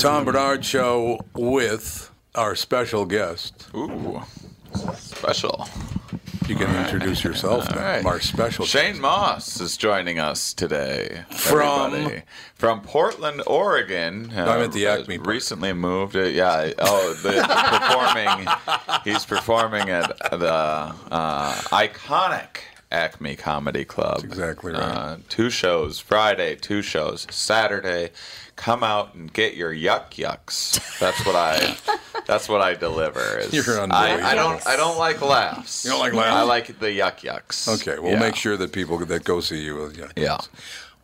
Tom Barnard Show with our special guest. Ooh, special. You can introduce yourself now. right. Our special Shane Mauss is joining us today. From? everybody. from Portland, Oregon. Uh, I'm at the Acme Park. Recently moved. Uh, yeah. Oh, the, performing. He's performing at the uh, iconic Acme Comedy Club. That's exactly right. Uh, two shows Friday, two shows Saturday. Come out and get your yuck yucks. That's what I. That's what I deliver. is- You're I, unbelievable. I don't. I don't like laughs. You don't like laughs? I like the yuck yucks. Okay, we'll Yeah. make sure that people that go see you. will- Yeah. Yeah.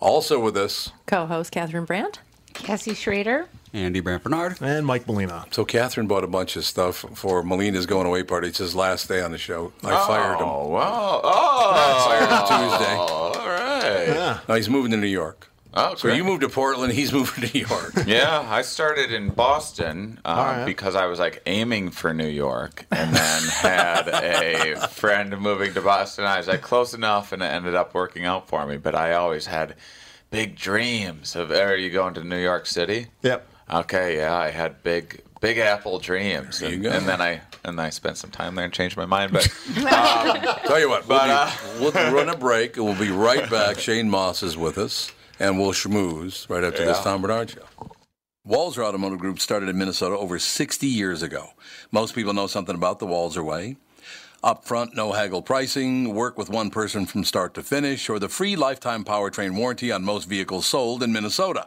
Also with us, Co-host Catherine Brandt. Cassie Schrader. Andy Brant Barnard. And Mike Molina. so Catherine bought a bunch of stuff for Molina's going away party. It's his last day on the show. I fired him. Oh wow! Oh, Fired him Tuesday. all right. Yeah. Now he's moving to New York. Oh, So you moved to Portland. He's moving to New York. Yeah, I started in Boston uh, right. because I was like aiming for New York, and then had a friend moving to Boston. I was like close enough, and it ended up working out for me. But I always had big dreams of. Are you going to New York City? Yep. Okay, yeah, I had big big apple dreams, and, and then I and I spent some time there and changed my mind. But Tell you what, we'll, be- uh, we'll run a break and we'll be right back. Shane Mauss is with us, and we'll schmooze right after this Yeah. Tom Barnard show. Walser Automotive Group started in Minnesota over 60 years ago. Most people know something about the Walser way. Upfront, no haggle pricing, work with one person from start to finish, or the free lifetime powertrain warranty on most vehicles sold in Minnesota.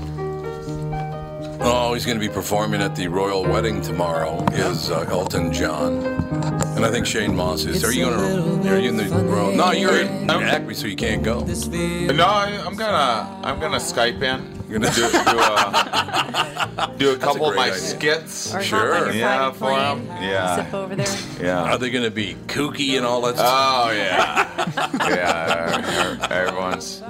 Oh, he's going to be performing at the royal wedding tomorrow. Is uh, Elton John, and I think Shane Mauss is. Are you going to? Are you in the royal? No, you're in Acme, so you can't go. no, I, I'm gonna I'm gonna Skype in. You're gonna do, do a, do a couple of my idea. skits. Or Sure. hop on your Yeah, private for 'em. plane, Yeah. Zip over there. Yeah. Are they going to be kooky and all that stuff? Oh yeah, yeah. Everyone's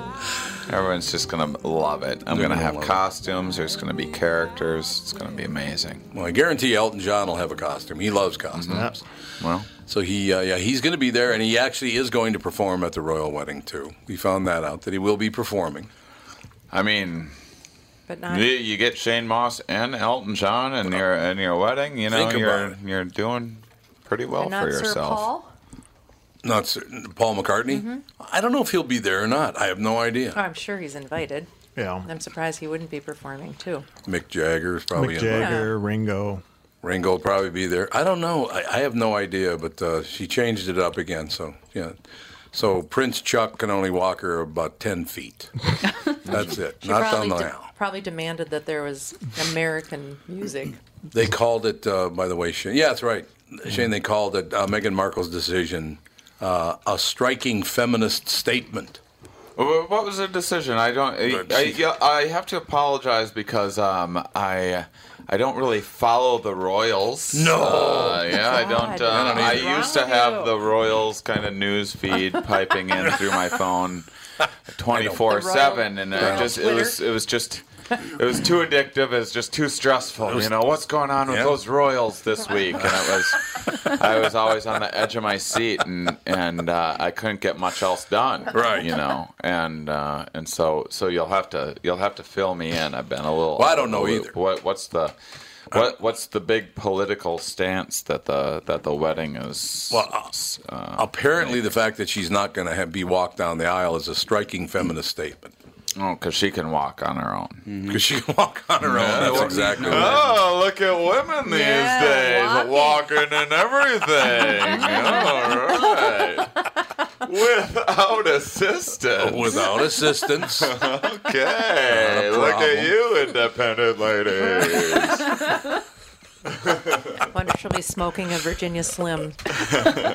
everyone's just gonna love it. I'm They're gonna gonna have love it. costumes. There's gonna be characters. It's gonna be amazing. well, I guarantee Elton John will have a costume. He loves costumes. Well, So he, uh, yeah, he's going to be there, and he actually is going to perform at the royal wedding too. We found that out that he will be performing. I mean, But not. you, you get Shane Mauss and Elton John in your in your wedding. You know, Think you're it. you're doing pretty well but not for Sir yourself. Paul. Not certain. Paul McCartney. I don't know if he'll be there or not. I have no idea. Oh, I'm sure he's invited. Yeah. I'm surprised he wouldn't be performing too. Mick Jagger is probably Mick in. Jagger, Ringo. Ringo will probably be there. I don't know. I, I have no idea, but uh, she changed it up again. So yeah. So Prince Chuck can only walk her about ten feet. That's it. She Not probably, on the de- aisle. probably demanded that there was American music. They called it, uh, by the way, Shane. Yeah, that's right. Shane, they called it uh, Meghan Markle's decision uh, a striking feminist statement. What was the decision? I don't. I, I, I have to apologize because um, I I don't really follow the Royals. No. Uh, yeah, I don't. Uh, I don't I used to have you? the Royals kind of news feed piping in through my phone, twenty four seven, and The it Royal just it was it was just. It was too addictive. It was just too stressful. you know what's going on with Yeah. those Royals this week? And it was, I was always on the edge of my seat, and and uh, I couldn't get much else done. Right. You know, and uh, and so so you'll have to you'll have to fill me in. I've been a little. Well, I don't know little- either. What what's the what what's the big political stance that the that the wedding is? Well, uh, apparently, the fact that she's not going to be walked down the aisle is a striking feminist statement. Oh, because she can walk on her own. Mm-hmm. Because she can walk on her own. That's exactly no. right. Oh, look at women these Yeah, days, walking. walking and everything. All right. Without assistance. Without assistance. Okay, look problem. at you, independent ladies. Wonder if she'll be smoking a Virginia Slim.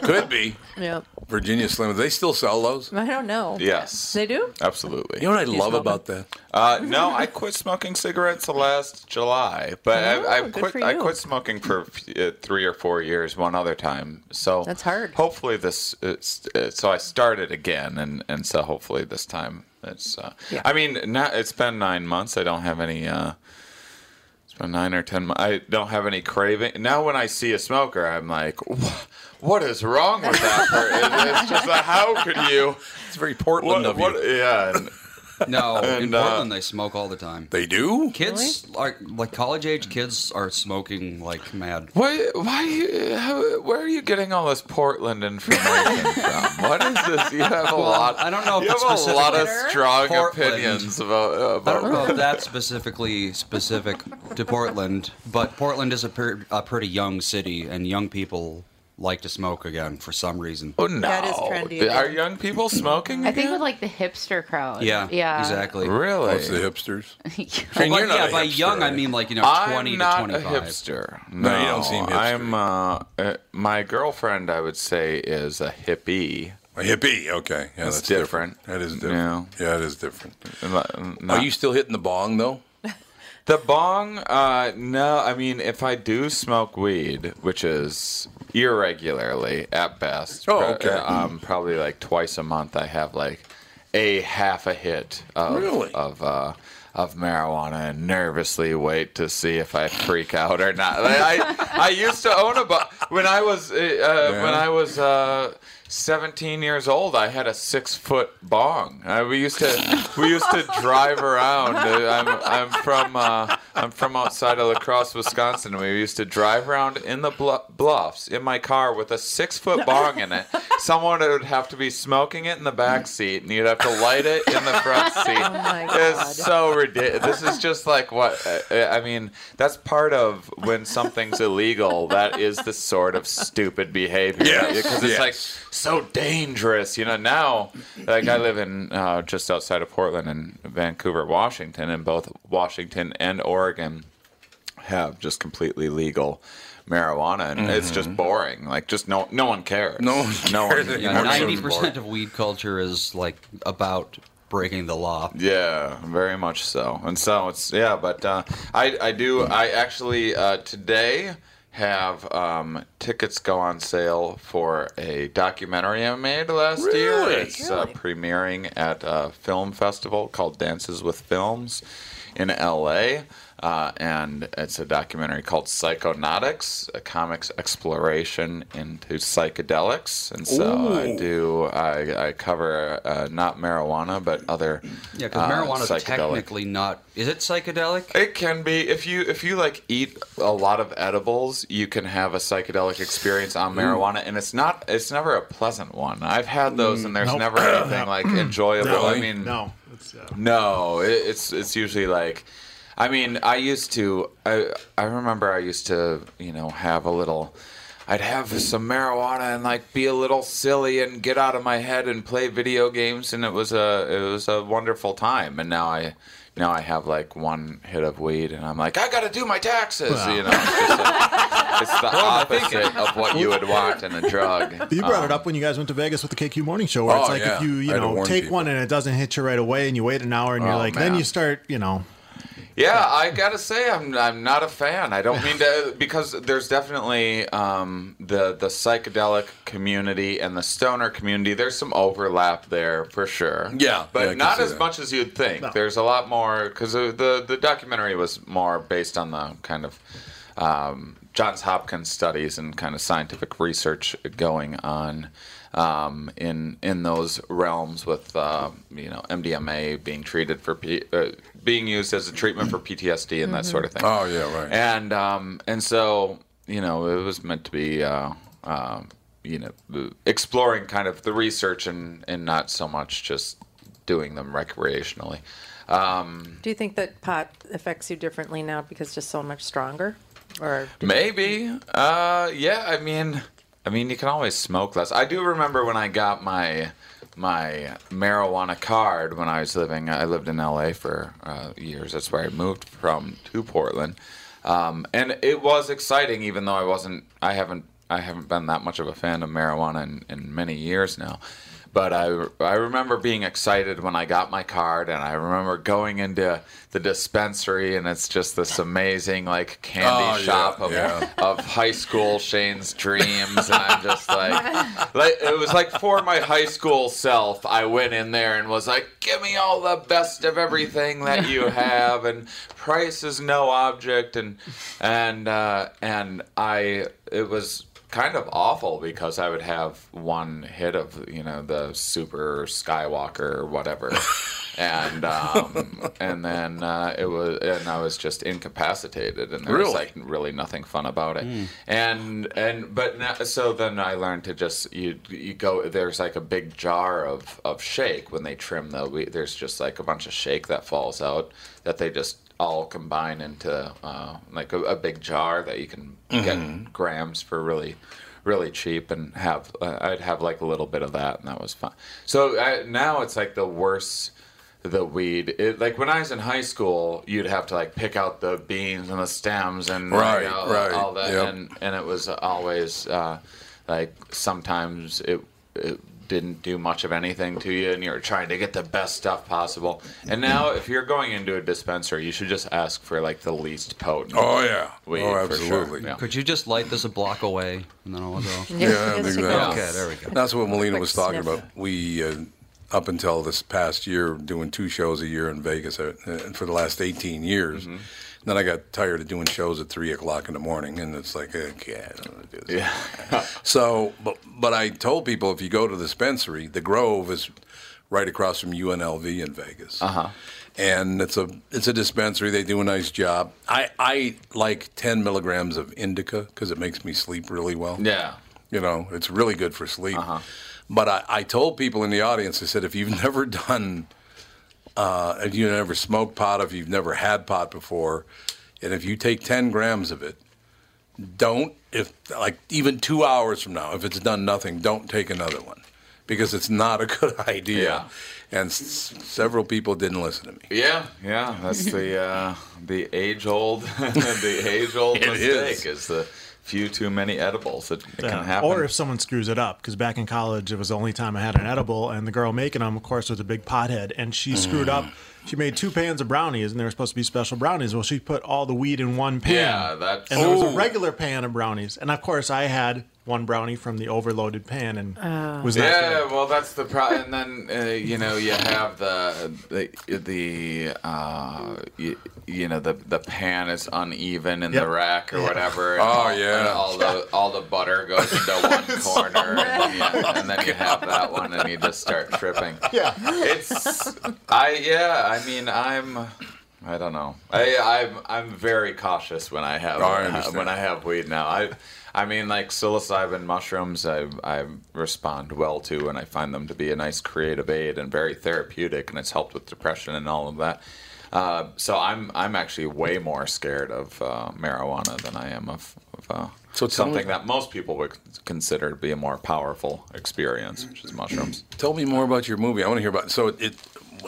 Could be. Yep. Virginia Slim. Do they still sell those? I don't know. yes, They do? absolutely. You know what I Do you love smoke about that? Uh, no, I quit smoking cigarettes last July, but Oh, I, I good quit. for I you. quit smoking for uh, three or four years. One other time, so That's hard. Hopefully, this. It's, uh, so I started again, and and so hopefully this time it's. Uh, Yeah. I mean, not, it's been nine months. I don't have any. Uh, it's nine or ten. I don't have any craving now. When I see a smoker, I'm like, what is wrong with that? person? it's just like, how could you? It's very Portland What, of you. yeah. and- No, in And, uh, Portland they smoke all the time. They do? Kids like like college age kids are smoking like mad. Why? Why? How, where are you getting all this Portland information from? What is this? You have a Well, lot. I don't know if You it's have a lot of strong Portland. opinions about. I about don't know if that's specifically specific to Portland, but Portland is a, per, a pretty young city, and young people like to smoke again for some reason. Oh no! That is trendy Are young people smoking? I think with like the hipster crowd. Yeah, Yeah. exactly. really. What's the hipsters? Well, And by- you're not yeah, a by hipster, young I mean like you know I'm twenty not to a hipster. No, you don't seem hipster. I'm. Uh, uh, my girlfriend, I would say, is a hippie. A hippie. Okay. Yeah, That's that's, different. That is different. Yeah, it is different. Not- Are you still hitting the bong, though? The bong, uh, no. I mean, if I do smoke weed, which is irregularly at best, Oh, okay. um, probably like twice a month, I have like a half a hit of Really? of uh, of marijuana and nervously wait to see if I freak out or not. Like, I I used to own a bong when I was uh, uh, when I was. Uh, 17 years old, I had a six foot bong. Uh, we used to we used to drive around. Uh, I'm, I'm from uh, I'm from outside of La Crosse, Wisconsin. We used to drive around in the bluffs in my car with a six foot bong in it. Someone would have to be smoking it in the back seat, and you'd have to light it in the front seat. Oh my God. It's so ridiculous. This is just like what uh, I mean. That's part of when something's illegal. That is the sort of stupid behavior. Yes, because it's yes. like so dangerous. You know, now like I live in uh, just outside of Portland and Vancouver, Washington, and both Washington and Oregon have just completely legal marijuana, and it's just boring. Like just no no one cares. Mm-hmm. No one No one. Ninety percent of weed culture is like about breaking the law. Yeah, very much so. And so it's yeah, but uh, I I do I actually uh, today have um, tickets go on sale for a documentary I made last year. Really? It's uh, premiering at a film festival called Dances with Films in L.A. Uh, and it's a documentary called Psychonautics, a comics exploration into psychedelics. And so I do, I, I cover uh, not marijuana, but other Yeah, because uh, marijuana is psychedelic. technically not. Is it psychedelic? It can be if you if you like eat a lot of edibles, you can have a psychedelic experience on marijuana, and it's not it's never a pleasant one. I've had those, and there's Nope. never anything like enjoyable. No, I mean, no. It's, uh, no, it, it's it's usually like, I mean, I used to. I I remember I used to you know have a little. I'd have some marijuana and like be a little silly and get out of my head and play video games, and it was a it was a wonderful time. And now I now I have like one hit of weed, and I'm like, I got to do my taxes. You know, it's, it's the opposite of what you would want in a drug. You brought it Um, up when you guys went to Vegas with the KQ Morning Show, where it's Oh, like yeah. if you you I had to know take people. one and it doesn't hit you right away, and you wait an hour, and you're Oh, like, then you start, you know, Yeah, I gotta say I'm I'm not a fan. I don't mean to because there's definitely um, the the psychedelic community and the stoner community. There's some overlap there for sure. Yeah, but yeah, not as that. much as you'd think. No. There's a lot more because the the documentary was more based on the kind of um, Johns Hopkins studies and kind of scientific research going on um, in in those realms with uh, you know MDMA being treated for P- uh, being used as a treatment for PTSD and that sort of thing. Oh, yeah, right. And um, and so you know it was meant to be uh, um, you know exploring kind of the research and and not so much just doing them recreationally. Um, Do you think that pot affects you differently now because it's just so much stronger? Or Maybe. Uh, yeah. I mean, I mean, you can always smoke less. I do remember when I got my my marijuana card when I was living. I lived in L.A. for uh, years. That's where I moved from to Portland, um, and it was exciting. Even though I wasn't, I haven't, I haven't been that much of a fan of marijuana in, in many years now. But I, I remember being excited when I got my card, and I remember going into the dispensary, and it's just this amazing like candy Oh, yeah, shop of, yeah. of high school Shane's dreams, and I'm just like, like it was like for my high school self, I went in there and was like, give me all the best of everything that you have, and price is no object, and and uh, and I it was kind of awful because I would have one hit of you know the super Skywalker or whatever, and um, and then uh, it was and I was just incapacitated and there was Really? like really nothing fun about it, and and but now, so then I learned to just you you go there's like a big jar of of shake when they trim the there's just like a bunch of shake that falls out that they just all combine into uh, like a, a big jar that you can get grams for really really cheap and have uh, I'd have like a little bit of that and that was fun. So I, now it's like the worse the weed. It, like when I was in high school, you'd have to like pick out the beans and the stems and Right, you know, right, all that, yep. and and it was always uh, like sometimes it. it didn't do much of anything to you and you're trying to get the best stuff possible and now if you're going into a dispensary you should just ask for like the least potent Oh, yeah. weed oh, for sure. absolutely. Yeah. Could you just light this a block away and then I'll go? Yeah, I think just take that- a- Okay, there we go. That's what Melina Quick was talking sniff. about. We, uh, up until this past year, doing two shows a year in Vegas, uh, and for the last 18 years. Mm-hmm. Then I got tired of doing shows at three o'clock in the morning, and it's like, okay, I don't want to do this. Yeah. So, but but I told people if you go to the dispensary, the Grove is right across from UNLV in Vegas. Uh-huh. And it's a it's a dispensary. They do a nice job. I I like ten milligrams of indica because it makes me sleep really well. yeah You know, it's really good for sleep. Uh-huh. But I, I told people in the audience, I said, if you've never done, uh, if you've never smoked pot, if you've never had pot before, and if you take 10 grams of it, don't, if like even two hours from now, if it's done nothing, don't take another one because it's not a good idea. Yeah. And s- several people didn't listen to me. Yeah, yeah, that's the uh, the age old the age old mistake is. is. the few too many edibles. It, it Yeah. can happen. Or if someone screws it up, because back in college, it was the only time I had an edible, and the girl making them, of course, was a big pothead, and she screwed up. She made two pans of brownies, and they were supposed to be special brownies. Well, she put all the weed in one pan. Yeah, that's- And there was Oh. a regular pan of brownies, and of course, I had one brownie from the overloaded pan, and was not yeah, good. well, that's the problem. And then uh, you know you have the the the uh, you, you know the the pan is uneven in Yep. the rack or Yeah. whatever. and Oh, all, yeah. and all the all the butter goes into one corner, and, then you, and then you have that one, and you just start tripping. Yeah. It's I yeah. I mean I'm. I don't know. I I'm I'm very cautious when I have Oh, I understand. when I have weed now. I I mean like psilocybin mushrooms. I I respond well to, and I find them to be a nice creative aid and very therapeutic, and it's helped with depression and all of that. Uh, so I'm I'm actually way more scared of uh, marijuana than I am of, of uh, So tell me- something that most people would consider to be a more powerful experience, which is mushrooms. Tell me more about your movie. I want to hear about. So it it,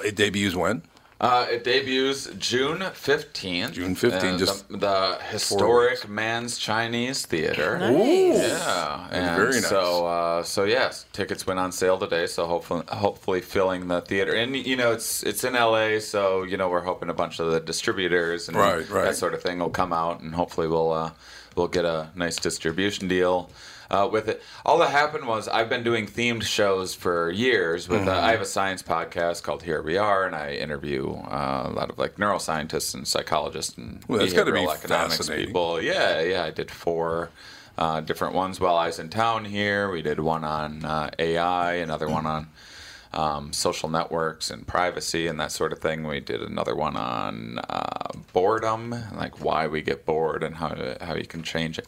it debuts when? Uh, it debuts June 15th. June 15th, uh, just the, the historic Mann's Chinese Theater. Ooh. Yeah, and very nice. so uh, so yes, tickets went on sale today. So hopefully, hopefully filling the theater, and you know it's it's in LA, so you know we're hoping a bunch of the distributors and Right, right. that sort of thing will come out, and hopefully we'll uh, we'll get a nice distribution deal. Uh, with it, all that happened was I've been doing themed shows for years. With uh, Mm-hmm. I have a science podcast called Here We Are, and I interview uh, a lot of like neuroscientists and psychologists and Well, that's gotta be behavioral economics people. Yeah, yeah. I did four uh, different ones while I was in town here. We did one on uh, AI, another one on um, social networks and privacy and that sort of thing. We did another one on uh, boredom, like why we get bored and how how you can change it.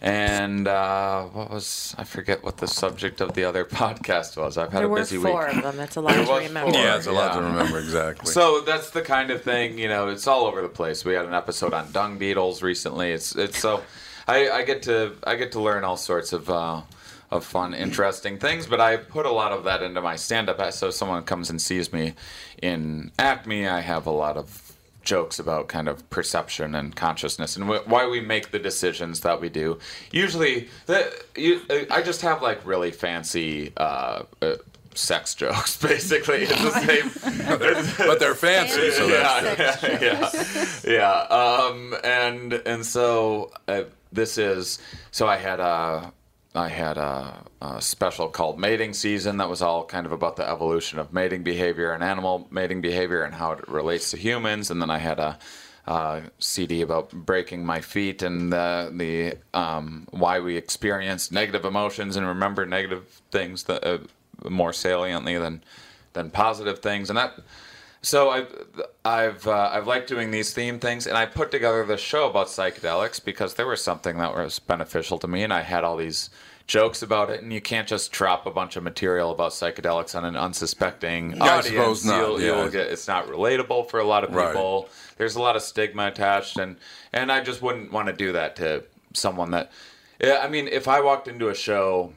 And uh, what was I forget what the subject of the other podcast was? I've had There a were busy four week. of them. That's a lot to remember. four. Yeah, it's a lot to remember exactly. So that's the kind of thing, you know, it's all over the place. We had an episode on dung beetles recently. It's it's so I, I get to I get to learn all sorts of uh, of fun, interesting things, but I put a lot of that into my stand up. So if someone comes and sees me in Acme, I have a lot of jokes about kind of perception and consciousness and wh- why we make the decisions that we do. Usually, the, you, I just have like really fancy uh, uh, sex jokes, basically. It's the same. but they're fancy, so that's yeah, yeah, yeah, yeah. Um, and and so uh, this is so I had a I had a, a special called Mating Season that was all kind of about the evolution of mating behavior and animal mating behavior and how it relates to humans. And then I had a uh, CD about breaking my feet and the the um, why we experience negative emotions and remember negative things that uh, more saliently than than positive things. And that so I've I've uh, I've liked doing these theme things, and I put together this show about psychedelics because there was something that was beneficial to me, and I had all these jokes about it. And you can't just drop a bunch of material about psychedelics on an unsuspecting Yeah, I audience. suppose not, You'll, yeah. you'll get, it's not relatable for a lot of Right. people. There's a lot of stigma attached, and and I just wouldn't want to do that to someone that. Yeah, I mean, if I walked into a show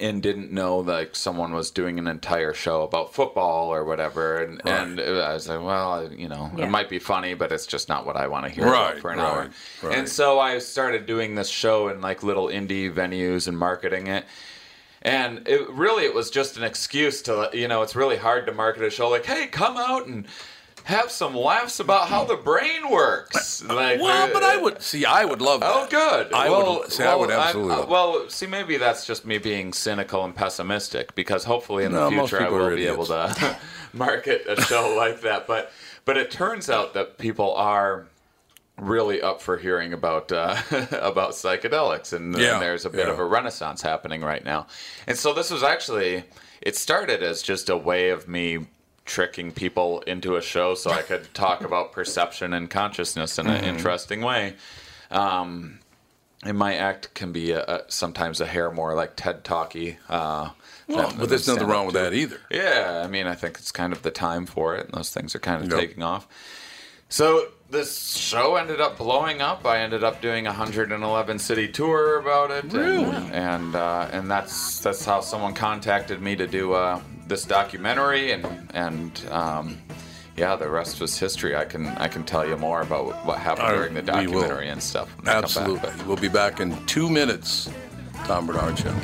and didn't know like someone was doing an entire show about football or whatever and and I was like well you know Yeah. it might be funny but it's just not what I want to hear Right, for an right, hour right. and so I started doing this show in like little indie venues and marketing it and it really it was just an excuse to you know it's really hard to market a show like hey come out and have some laughs about how the brain works like well, uh, but I would see. I would love that. Oh, good. I well, would. See, I would well, absolutely. uh, love well, see, maybe that's just me being cynical and pessimistic because hopefully in No, the future I will be able to market a show like that. But but it turns out that people are really up for hearing about uh, about psychedelics, and, and there's a bit yeah. of a renaissance happening right now. And so this was actually it started as just a way of me tricking people into a show so I could talk about perception and consciousness in an Mm-hmm. interesting way. Um, and my act can be a, a, sometimes a hair more like TED Talky. Uh, Well, but there's nothing wrong with that either. Yeah, I mean, I think it's kind of the time for it, and those things are kind of Yep. taking off. So this show ended up blowing up. I ended up doing a 111 city tour about it, and and, uh, and that's that's how someone contacted me to do uh, this documentary, and and um, yeah, the rest was history. I can I can tell you more about what, happened during the documentary and stuff. when I back. Absolutely. We'll be back in two minutes. Tom Barnard Show.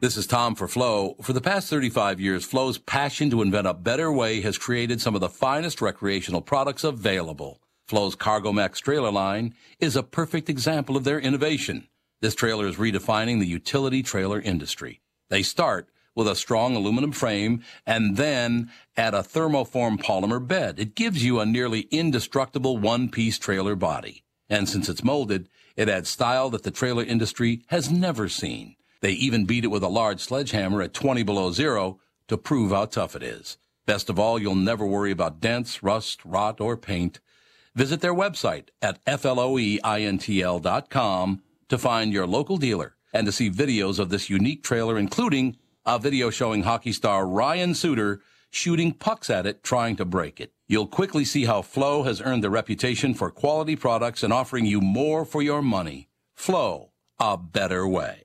This is Tom for Floe. For the past 35 years, Floe's passion to invent a better way has created some of the finest recreational products available. Floe's Cargo Max trailer line is a perfect example of their innovation. This trailer is redefining the utility trailer industry. They start with a strong aluminum frame and then add a thermoform polymer bed. It gives you a nearly indestructible one-piece trailer body. And since it's molded, it adds style that the trailer industry has never seen. They even beat it with a large sledgehammer at 20 below zero to prove how tough it is. Best of all, you'll never worry about dents, rust, rot, or paint. Visit their website at floeintl.com to find your local dealer and to see videos of this unique trailer, including a video showing hockey star Ryan Suter shooting pucks at it trying to break it. You'll quickly see how Floe has earned the reputation for quality products and offering you more for your money. Floe, a better way.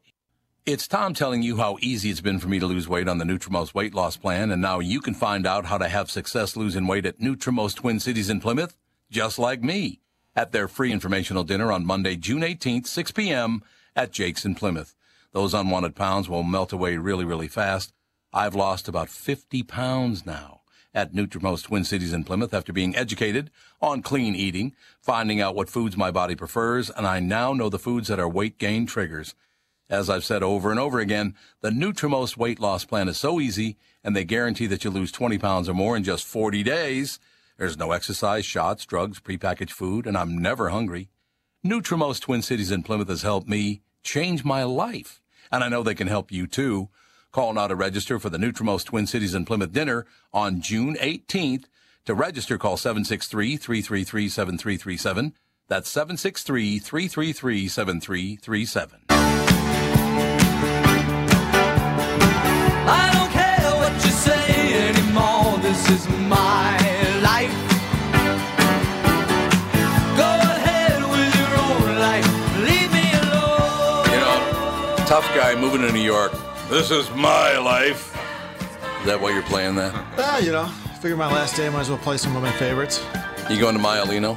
It's Tom telling you how easy it's been for me to lose weight on the Nutrimost weight loss plan, and now you can find out how to have success losing weight at Nutrimost Twin Cities in Plymouth, just like me, at their free informational dinner on Monday, June 18th, 6 p.m. at Jake's in Plymouth. Those unwanted pounds will melt away really, really fast. I've lost about 50 pounds now at Nutrimost Twin Cities in Plymouth after being educated on clean eating, finding out what foods my body prefers, and I now know the foods that are weight gain triggers. As I've said over and over again, the Nutrimost weight loss plan is so easy, and they guarantee that you lose 20 pounds or more in just 40 days. There's no exercise, shots, drugs, prepackaged food, and I'm never hungry. Nutrimost Twin Cities in Plymouth has helped me change my life, and I know they can help you too. Call now to register for the Nutrimost Twin Cities and Plymouth dinner on June 18th. To register, call 763-333-7337. That's 763-333-7337. I don't care what you say anymore. This is my moving to New York. This is my life. Is that why you're playing that? Ah, you know, figure my last day, might as well play some of my favorites. You going to Maialino?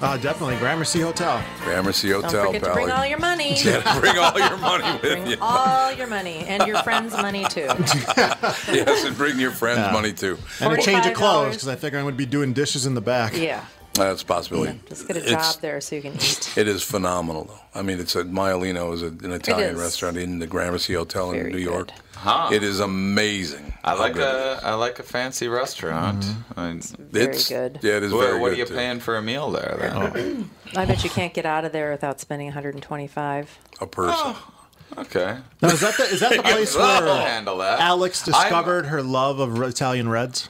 Uh, definitely, Gramercy Hotel. Gramercy Don't Hotel, forget to bring all your money. Yeah, bring all your money with Bring you. all your money and your friends' money too. Yes, and bring your friends' money too. And a change of clothes, because I figure I'm going to be doing dishes in the back. Yeah. That's a possibility. Just get a It's- job there so you can eat. It is phenomenal, though. I mean, it's a Maialino is a, an Italian is. restaurant in the Gramercy Hotel in New York. Huh. It is amazing. I like a I like a fancy restaurant. Mm-hmm. I mean, is. Very It's good. Yeah, it is what, very what are you too. paying for a meal there? Then? Oh. I bet you can't get out of there without spending 125. A person. Oh, okay. Now, is that the, is that the place where handle that. Alex I'm- discovered her love of Italian Reds?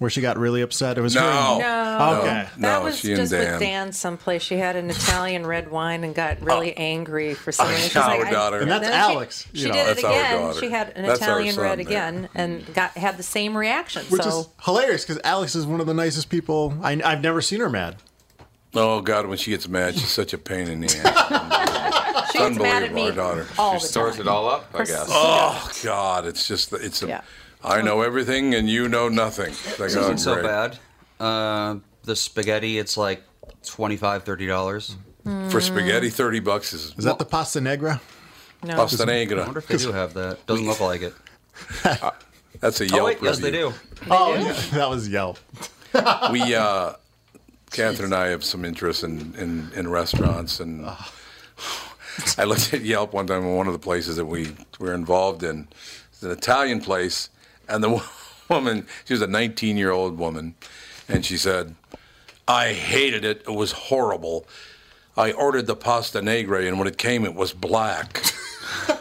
Where she got really upset? It was her. No. No. Okay. No, That was she and just Dan. with Dan someplace. She had an Italian red wine and got really oh. angry for some reason. She's our like, I- daughter. And that's then Alex, She, you she know. did That's it again. She had an That's Italian son red there. again and got had the same reaction. Which so is hilarious because Alex is one of the nicest people. I, I've never seen her mad. Oh God, when she gets mad, she's such a pain in the ass. she gets mad at unbelievable, me our daughter. all She the stores time. it all up, I guess. oh God, it's just it's a. Yeah. I know everything and you know nothing. Like, This oh, isn't so great. bad. Uh, the spaghetti, it's like 25 $30. For spaghetti, thirty bucks is Is that the pasta negra? No. pasta I wonder if they do have that. Doesn't look like it. That's a Yelp Oh, wait, yes, they review. do. Oh, yeah, that was Yelp. We, uh, Catherine and I have some interest in, in, in restaurants, and I looked at Yelp one time in one of the places that we were involved in. It's an Italian place, and the woman, she was a 19 year old woman, and she said, I hated it. It was horrible. I ordered the pasta negre, and when it came, it was black.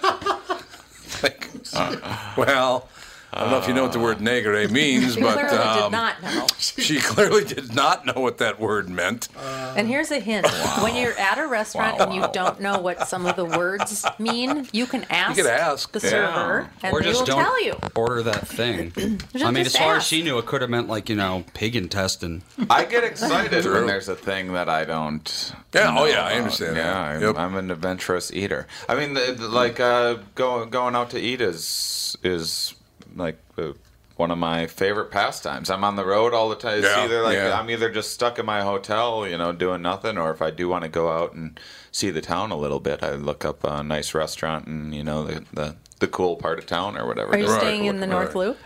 Like, well, I don't know if you know what the word negre means, She but clearly did um, not know. she clearly did not know what that word meant. And here's a hint: when you're at a restaurant and you don't know what some of the words mean, you can ask, could ask. the Yeah. server, and or they just will don't tell you. order that thing. I mean, just as far as ask. she knew, it could have meant like you know pig intestine. I get excited True. when there's a thing that I don't. Yeah, oh, know yeah, I about. understand Yeah, that. I'm, Yep. I'm an adventurous eater. I mean, the, the- like uh, going going out to eat is is like uh, one of my favorite pastimes. I'm on the road all the time. It's Yeah, either like yeah. I'm either just stuck in my hotel, you know, doing nothing, or if I do want to go out and see the town a little bit, I look up a nice restaurant and you know the the, the cool part of town or whatever. Are you just Right, staying in the right. North Loop?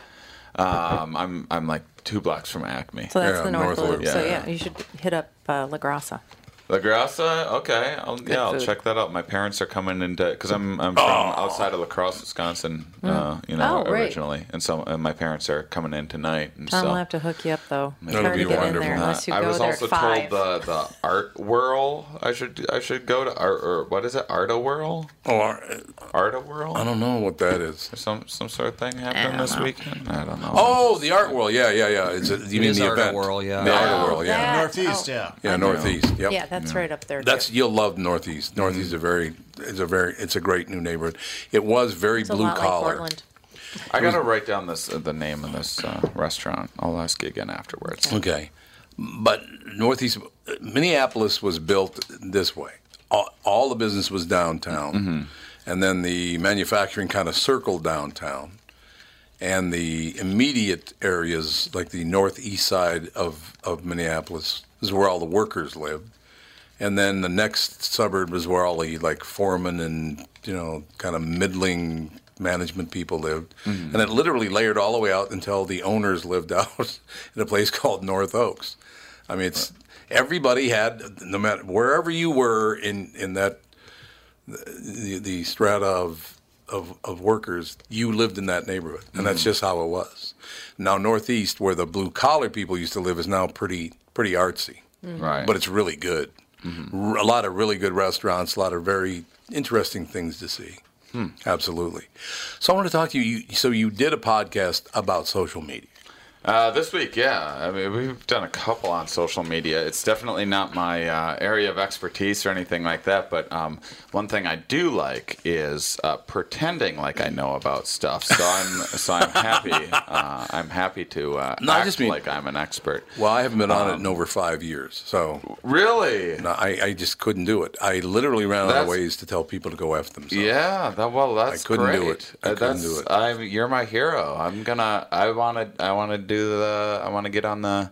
Um, I'm I'm like two blocks from Acme. So that's Yeah, the North, North Loop. Loop. So Yeah. yeah, you should hit up uh, La Grassa. La Grassa, okay, I'll, yeah, I'll food. check that out. My parents are coming into because I'm I'm from outside of La Crosse, Wisconsin, uh, you know, Oh, right. originally, and so and my parents are coming in tonight. And Tom so will have to hook you up though. That'll be wonderful. there Uh, I was also told the the art whirl. I should I should go to art or what is it? Art-A-Whirl? Oh, art Art-A-Whirl? I don't know what that is. Some some sort of thing happened this know. weekend. I don't know. Oh, the art world. Yeah, yeah, yeah. It's a, you It mean is the Art event? Whirl, yeah. The Yeah. art world. Yeah. Northeast, oh. yeah. Yeah, northeast. Yep. Yeah, that's right up there. That's too. you'll love Northeast. Northeast is a very it's a very it's a great new neighborhood. It was very It's a blue lot like collar. Portland. I gotta write down this uh, the name of this uh, restaurant. I'll ask you again afterwards. okay. but Northeast Minneapolis was built this way. All, all the business was downtown, and then the manufacturing kind of circled downtown, and the immediate areas, like the northeast side of, of Minneapolis, is where all the workers lived, and then the next suburb was where all the like foremen and you know kind of middling management people lived, mm-hmm. and it literally layered all the way out until the owners lived out in a place called North Oaks. I mean, it's everybody had no matter wherever you were in in that the, the strata of, of of workers, you lived in that neighborhood, and that's mm-hmm. just how it was. Now Northeast, where the blue collar people used to live, is now pretty pretty artsy, Right. but it's really good. R- A lot of really good restaurants, a lot of very interesting things to see. Hmm. Absolutely. So I want to talk to you. you. So you did a podcast about social media. Uh, this week, yeah. I mean, we've done a couple on social media. It's definitely not my uh, area of expertise or anything like that. But um, one thing I do like is uh, pretending like I know about stuff. So I'm so I'm happy. Uh, I'm happy to uh, No, I act just mean- like I'm an expert. Well, I haven't been on it in over five years, so Really? no, I, I just couldn't do it. I literally ran out of ways to tell people to go f themselves. Yeah, that, well, that's I couldn't great. do it. I Uh, couldn't that's, do it. I, you're my hero. I'm gonna. I want to. I want to do the. I want to get on the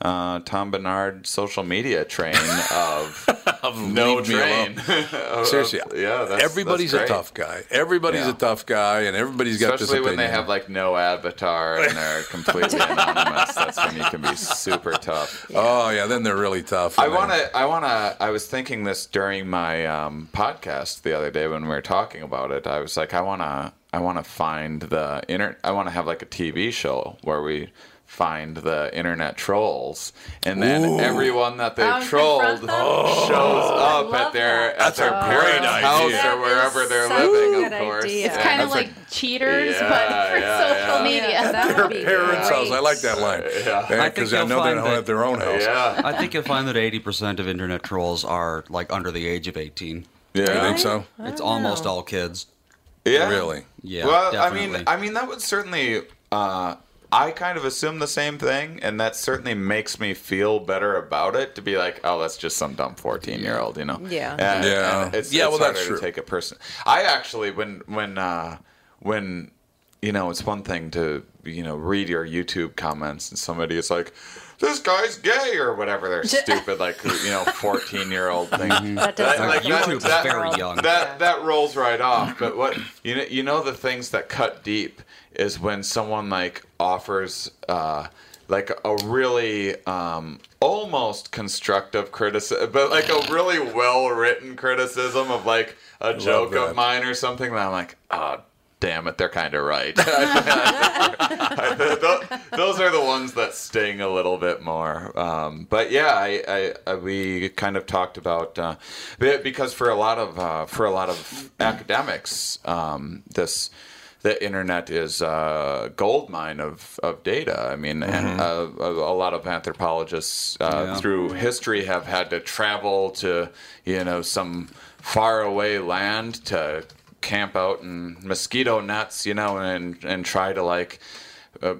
uh, Tom Barnard social media train of, no leave me train. Of- Seriously, yeah. That's, everybody's that's a tough guy. Everybody's Yeah. a tough guy, and everybody's got Especially when they have like no avatar and they're completely anonymous. That's when you can be super tough. oh yeah, then they're really tough. I want to. I want to. I was thinking this during my um, podcast the other day when we were talking about it. I was like, I want to. I want to find the inter. I want to have like a TV show where we find the internet trolls, and then Ooh. everyone that they've Oh, trolled oh. shows up at their that. at their That's a parents' great house idea. or wherever is they're such living. Of course, idea. It's Yeah, kind of that's like cheaters, Yeah, but for yeah, social yeah. media. Yeah, that would be parents' great. house. I like that line. Uh, yeah. I because think I, you'll know they find don't that- have their own house. Yeah. I think you'll find that 80% of internet trolls are like under the age of 18. You I think so? It's almost all kids. Yeah. Really? Yeah, well, definitely. I mean, I mean that would certainly. Uh, I kind of assume the same thing, and that certainly makes me feel better about it. To be like, oh, that's just some dumb fourteen-year-old, you know? Yeah. And, Yeah. and it's, Yeah, it's well, that's true. to take a person. I actually, when when uh, when you know, it's one thing to you know read your YouTube comments, and somebody is like. This guy's gay or whatever. They're stupid, like you know, fourteen-year-old thing. That does Like, sound that- YouTube's that- very young. That that rolls right off. But what you know, you know the things that cut deep is when someone like offers uh, like a really um, almost constructive criticism, but like a really well written criticism of like a joke of mine or something. That I'm like, oh. Damn it, they're kind of right. Those are the ones that sting a little bit more. Um, but yeah, I, I, I, we kind of talked about uh, because for a lot of uh, for a lot of academics, um, this the internet is a gold mine of, of data. I mean, and uh, a, a lot of anthropologists uh, Yeah. through history have had to travel to you know some faraway land to camp out in mosquito nets, you know, and and try to like. Uh,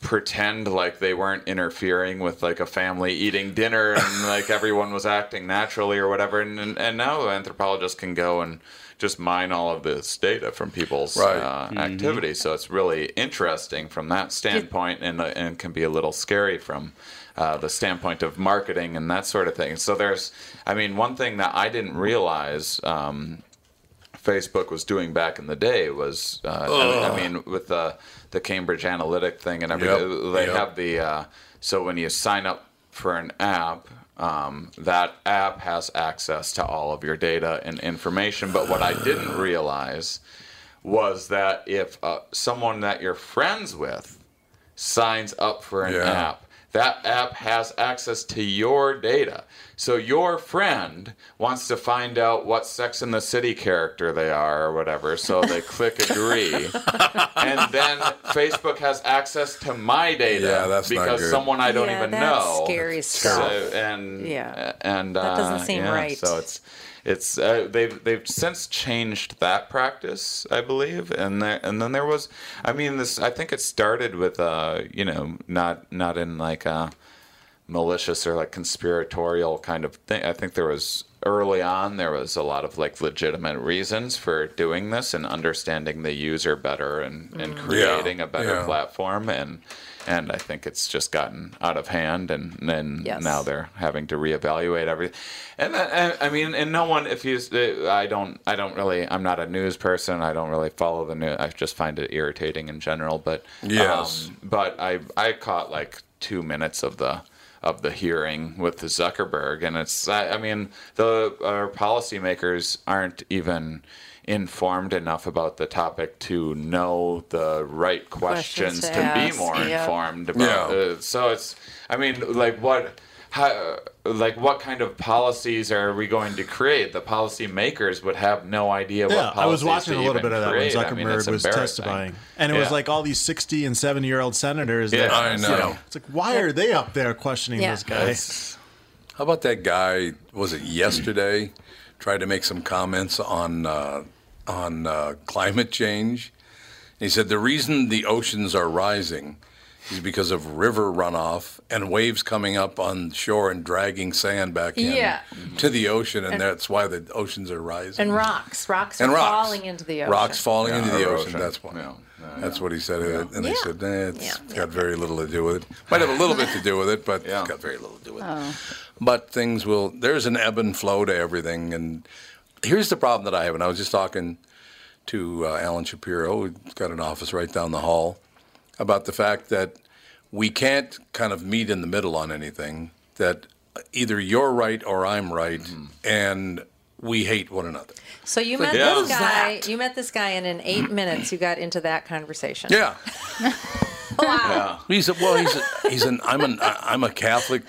pretend like they weren't interfering with like a family eating dinner and like everyone was acting naturally or whatever and and, and now anthropologists can go and just mine all of this data from people's Right. uh, activity so it's really interesting from that standpoint and, uh, and can be a little scary from uh, the standpoint of marketing and that sort of thing so there's i mean one thing that i didn't realize um, Facebook was doing back in the day was, uh, I, I mean, with the the Cambridge Analytica thing and everything, Yep, they yep. have the uh, so when you sign up for an app, um, that app has access to all of your data and information. But what I didn't realize was that if uh, someone that you're friends with signs up for an Yeah. app, that app has access to your data. So your friend wants to find out what Sex in the City character they are or whatever, so they click agree. and then Facebook has access to my data Yeah, that's because someone I don't Yeah, even that's know. scary So, stuff. and Yeah. and That doesn't uh, seem yeah, right. So it's it's uh, they've they've since changed that practice, I believe, and there and then there was, I mean, this I think it started with uh you know not not in like uh malicious or like conspiratorial kind of thing. I think there was early on there was a lot of like legitimate reasons for doing this and understanding the user better and, and mm-hmm. creating a better yeah. platform and and I think it's just gotten out of hand and then Yes. now they're having to reevaluate everything. And uh, I, I mean, and no one, if you, uh, I don't, I don't really, I'm not a news person. I don't really follow the news. I just find it irritating in general. But Yes. um, but I, I caught like two minutes of the of the hearing with Zuckerberg, and it's, I, I mean, the our policymakers aren't even informed enough about the topic to know the right questions, Questions to to, be more yeah. informed about Yeah. uh, so it's i mean like what how, like what kind of policies are we going to create the policy makers would have no idea what Yeah, I was watching a little bit of that when create. I mean, Zuckerberg was testifying, and it was like all these sixty and seventy year old senators. Yeah, that, I you know. It's like why are they up there questioning Yeah. this guy? It's- How about that guy? Was it yesterday? Tried to make some comments on uh, on uh, climate change. He said the reason the oceans are rising is because of river runoff and waves coming up on shore and dragging sand back in Yeah. to the ocean, and, that's why the oceans are rising. And rocks, rocks And are rocks. falling into the ocean. Rocks falling into the erosion. ocean. That's why. Yeah. That's what he said. And they Yeah. said, eh, it's Yeah. got very little to do with it. Might have a little bit to do with it, but Yeah. it's got very little to do with Oh. it. But things will, there's an ebb and flow to everything. And here's the problem that I have. And I was just talking to uh, Alan Shapiro, who's got an office right down the hall, about the fact that we can't kind of meet in the middle on anything, that either you're right or I'm right, Mm-hmm. and we hate one another. So you met Yeah. this guy. You met this guy, and in eight minutes, you got into that conversation. Yeah. Wow. He's a, well, he's a, he's an I'm an I'm a Catholic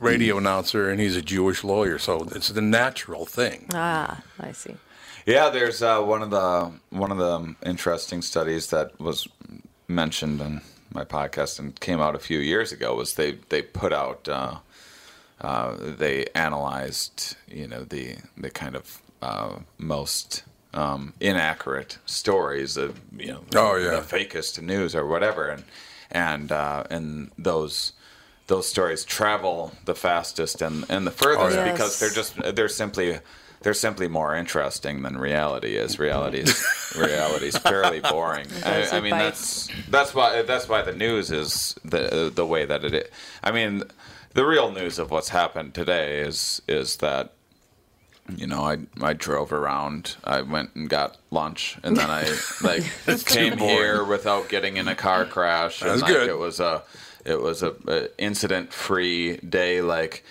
radio announcer and he's a Jewish lawyer, so it's the natural thing. Ah, I see. Yeah, there's uh, one of the one of the interesting studies that was mentioned in my podcast and came out a few years ago. Was they they put out uh, uh, they analyzed you know the the kind of uh, most um, inaccurate stories of you know Oh, yeah. the fakest news or whatever and and uh, and those those stories travel the fastest and, and the furthest yeah. because they're just they're simply they're simply more interesting than reality is. Reality is reality is fairly boring. I, I mean bite. that's that's why that's why the news is the the way that it is. I mean, the real news of what's happened today is is that you know, I I drove around. I went and got lunch, and then I like came here without getting in a car crash. And like, good. It was a it was a, a incident free day, like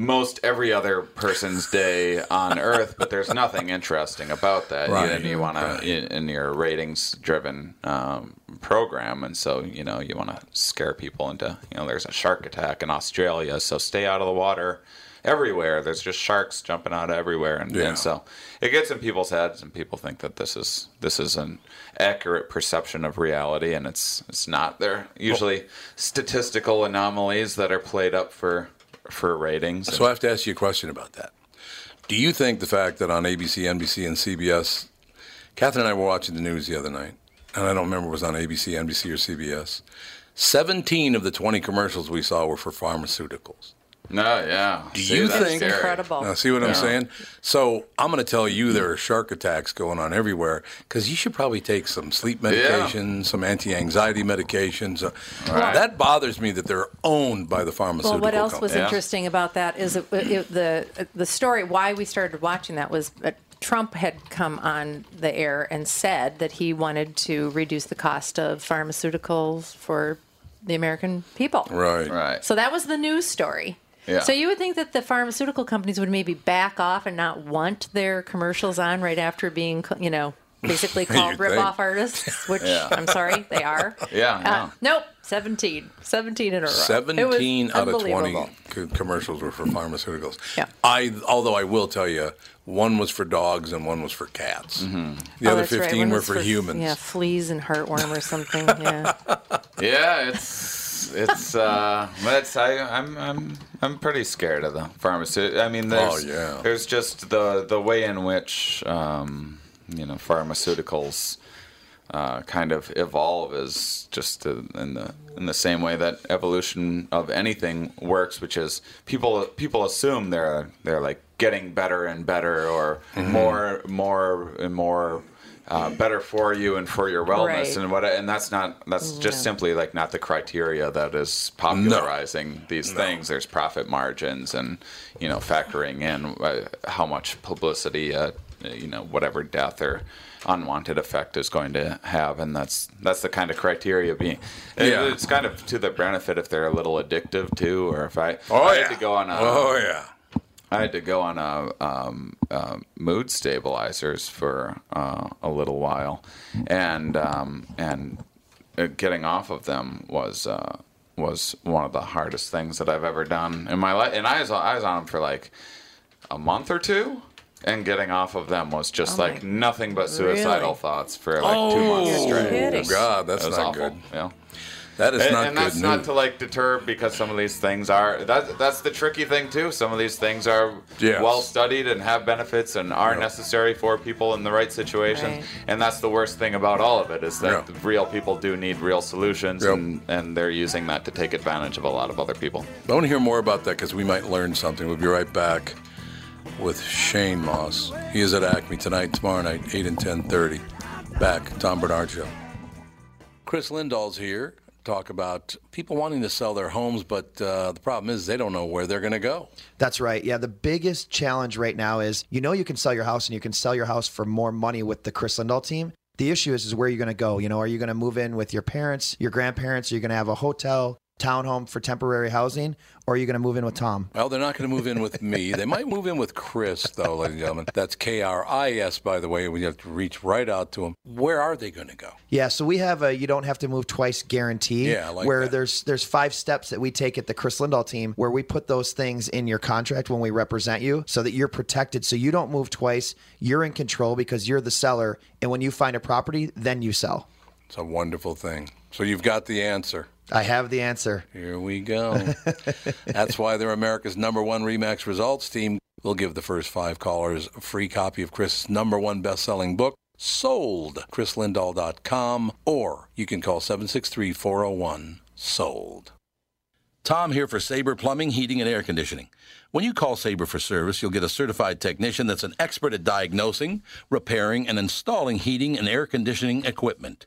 most every other person's day on Earth. But there's nothing interesting about that. Right. And you want Right. to in, your ratings driven um, program, and so you know you want to scare people into you know there's a shark attack in Australia, so stay out of the water everywhere. There's just sharks jumping out everywhere, and, Yeah. and so it gets in people's heads, and people think that this is this is an accurate perception of reality, and it's it's not. They're usually statistical anomalies that are played up for for ratings. So I have to ask you a question about that. Do you think the fact that on ABC, NBC, and CBS, Catherine and I were watching the news the other night, and I don't remember if it was on ABC, NBC, or CBS. 17 of the 20 commercials we saw were for pharmaceuticals. No, yeah. Do See, you that's think- scary. Incredible. Now, see what I'm saying? So I'm going to tell you there are shark attacks going on everywhere because you should probably take some sleep medication, some anti-anxiety medications. Uh, That bothers me that they're owned by the pharmaceutical Well, what else was. Yeah. interesting about that is it, it, the the story. Why we started watching that was uh, Trump had come on the air and said that he wanted to reduce the cost of pharmaceuticals for the American people. Right. Right. So that was the news story. Yeah. So you would think that the pharmaceutical companies would maybe back off and not want their commercials on right after being, you know, basically called rip-off think. artists, which Yeah. I'm sorry, they are. Yeah, Uh, nope, 17. 17 in a row. 17 out of 20 unbelievable. commercials were for pharmaceuticals. Yeah. I, although I will tell you, one was for dogs and one was for cats. Mm-hmm. The Oh, other that's right. 15 were was for, humans. Yeah, fleas and heartworm or something. Yeah. Yeah, it's it's uh, but it's I I'm I'm I'm pretty scared of the pharmacy. I mean, there's Oh, yeah. there's just the the way in which um, you know pharmaceuticals uh, kind of evolve is just to, in the in the same way that evolution of anything works, which is people people assume they're they're like getting better and better or more more and more uh, better for you and for your wellness Right. and what and that's not that's just Yeah. simply like not the criteria that is popularizing these things there's profit margins and you know factoring in uh, how much publicity uh, you know whatever death or unwanted effect is going to have and that's that's the kind of criteria being it- it's kind of to the benefit if they're a little addictive too or if i Oh I yeah. had to go on a oh yeah. I had to go on a um, uh, mood stabilizers for uh, a little while, and um, and uh, getting off of them was uh, was one of the hardest things that I've ever done in my life. And I was I was on them for like a month or two. And getting off of them was just Oh like nothing but suicidal Really? thoughts for like two months Oh, straight. kidding. It was- God, that's was not awful. good. Yeah. That is And, not and good that's news. not to like deter because some of these things are that that's the tricky thing too. Some of these things are Yes. well studied and have benefits and are necessary for people in the right situations. Right. And that's the worst thing about all of it is that Yeah. real people do need real solutions Yep. and and they're using that to take advantage of a lot of other people. I want to hear more about that because we might learn something. We'll be right back with Shane Mauss. He is at Acme tonight, tomorrow night, 8 and 10.30. Back, Tom Barnard Show. Chris Lindahl's here. Talk about people wanting to sell their homes, but uh, the problem is they don't know where they're going to go. That's right. Yeah, the biggest challenge right now is you know you can sell your house and you can sell your house for more money with the Chris Lindahl team. The issue is is where you're going to go. You know, are you going to move in with your parents, your grandparents? Are you going to have a hotel, townhome for temporary housing, or are you going to move in with Tom? Well, they're not going to move in with me. They might move in with Chris, though, ladies and gentlemen. That's K R I S, by the way. We have to reach right out to them. Where are they going to go? Yeah, so we have a you don't have to move twice guarantee. Yeah, like where that. there's there's five steps that we take at the Chris Lindahl team where we put those things in your contract when we represent you so that you're protected so you don't move twice. You're in control because you're the seller and when you find a property, then you sell. It's a wonderful thing. So you've got the answer. I have the answer. Here we go. That's why they're America's number one Remax results team. We'll give the first five callers a free copy of Chris' number one best-selling book, Sold, chrislindahl.com, or you can call 763-401-SOLD. Tom here for Sabre Plumbing, Heating, and Air Conditioning. When you call Sabre for service, you'll get a certified technician that's an expert at diagnosing, repairing, and installing heating and air conditioning equipment.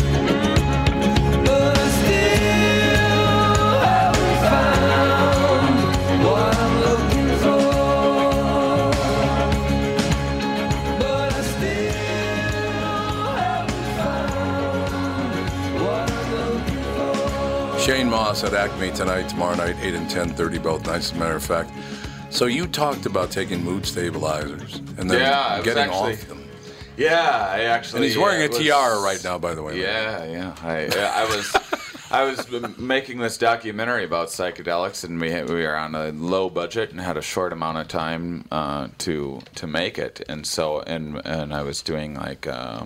Shane Mauss at Acme tonight, tomorrow night, 8 and 10.30, both nights, as a matter of fact. So you talked about taking mood stabilizers and then Yeah, getting actually- off them. Yeah, I actually. And he's wearing uh, a was- tiara right now, by the way. Yeah, yeah. I, yeah, I was, I was making this documentary about psychedelics, and we had, we were on a low budget and had a short amount of time uh, to to make it, and so and and I was doing like. Uh,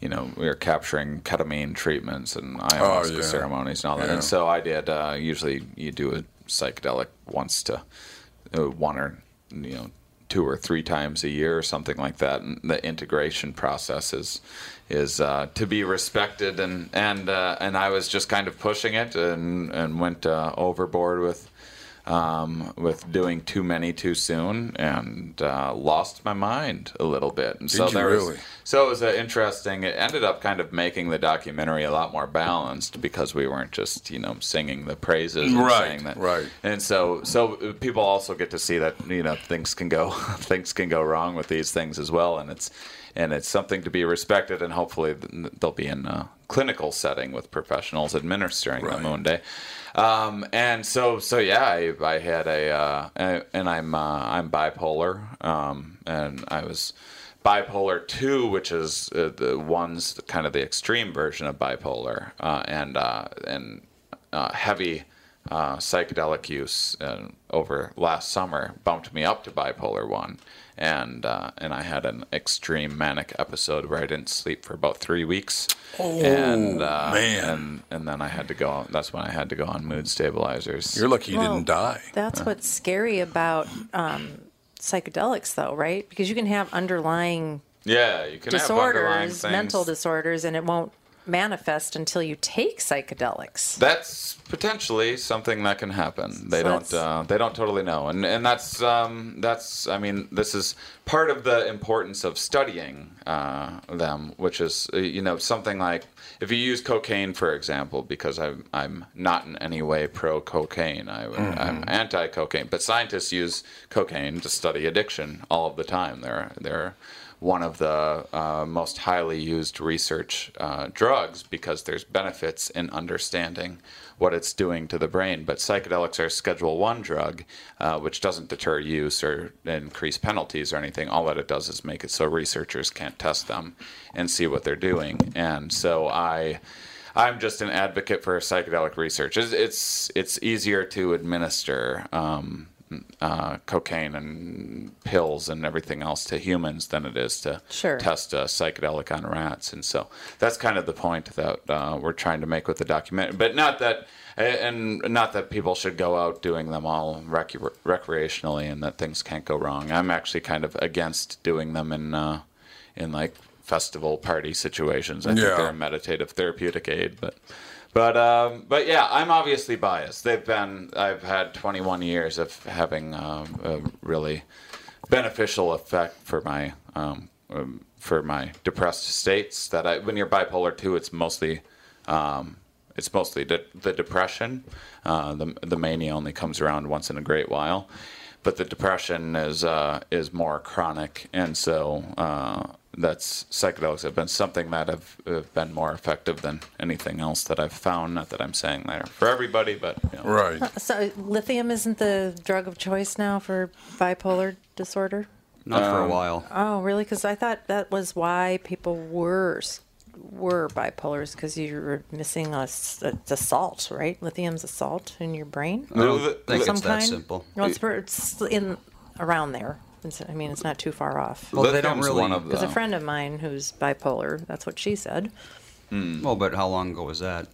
you know, we were capturing ketamine treatments and ayahuasca yeah. ceremonies and all that. Yeah. And so I did. Uh, usually, you do a psychedelic once to uh, one or you know two or three times a year or something like that. And the integration process is is uh, to be respected. And and uh, and I was just kind of pushing it and and went uh, overboard with. Um, with doing too many too soon and uh, lost my mind a little bit, and so you there was really? so it was uh, interesting. It ended up kind of making the documentary a lot more balanced because we weren't just you know singing the praises and Right, saying that right. and so so uh, people also get to see that you know things can go things can go wrong with these things as well and it's and it's something to be respected and hopefully they'll be in a clinical setting with professionals administering Right. them one day um, and so so yeah I, I had a uh, and I'm uh, I'm bipolar um, and I was bipolar 2 which is uh, the one's kind of the extreme version of bipolar uh, and uh, and uh, heavy uh, psychedelic use over last summer bumped me up to bipolar one, and uh, and I had an extreme manic episode where I didn't sleep for about three weeks. Oh and, uh, man! And, and then I had to go. That's when I had to go on mood stabilizers. You're lucky you Well, didn't die. That's what's scary about um, psychedelics, though, right? Because you can have underlying yeah, you can have underlying disorders, mental disorders, and it won't manifest until you take psychedelics. That's potentially something that can happen. They So don't. Uh, they don't totally know, and and that's um, that's. I mean, this is part of the importance of studying uh, them, which is uh, you know something like if you use cocaine, for example, because I'm I'm not in any way pro cocaine. I, I'm anti cocaine, but scientists use cocaine to study addiction all of the time. They're they're one of the uh, most highly used research uh, drugs because there's benefits in understanding what it's doing to the brain. But psychedelics are Schedule One drug, uh, which doesn't deter use or increase penalties or anything. All that it does is make it so researchers can't test them and see what they're doing. And so I. I'm just an advocate for psychedelic research. It's it's, it's easier to administer um, uh, cocaine and pills and everything else to humans than it is to Sure. test a psychedelic on rats. And so that's kind of the point that uh, we're trying to make with the documentary. But not that, and not that people should go out doing them all rec- recreationally and that things can't go wrong. I'm actually kind of against doing them in uh, in like festival party situations. I Yeah. think they're a meditative therapeutic aid, but. But um, but yeah, I'm obviously biased. They've been I've had 21 years of having um, a really beneficial effect for my um, um, for my depressed states. That I when you're bipolar two, it's mostly um, it's mostly de- the depression. Uh, the the mania only comes around once in a great while, but the depression is uh, is more chronic, and so uh, that's psychedelics have been something that have, have been more effective than anything else that I've found. Not that I'm saying they're for everybody, but you know. Right. So lithium isn't the drug of choice now for bipolar disorder? Not for a Um, while. Oh, really? Because I thought that was why people were were bipolars because you were missing a, s- it's a salt, right? Lithium's a salt in your brain. I don't think Some it's that simple. No, it's, it's in around there. It's, I mean, it's not too far off. Well, they don't really- one of Because a friend of mine who's bipolar, that's what she said. Well, but how long ago was that?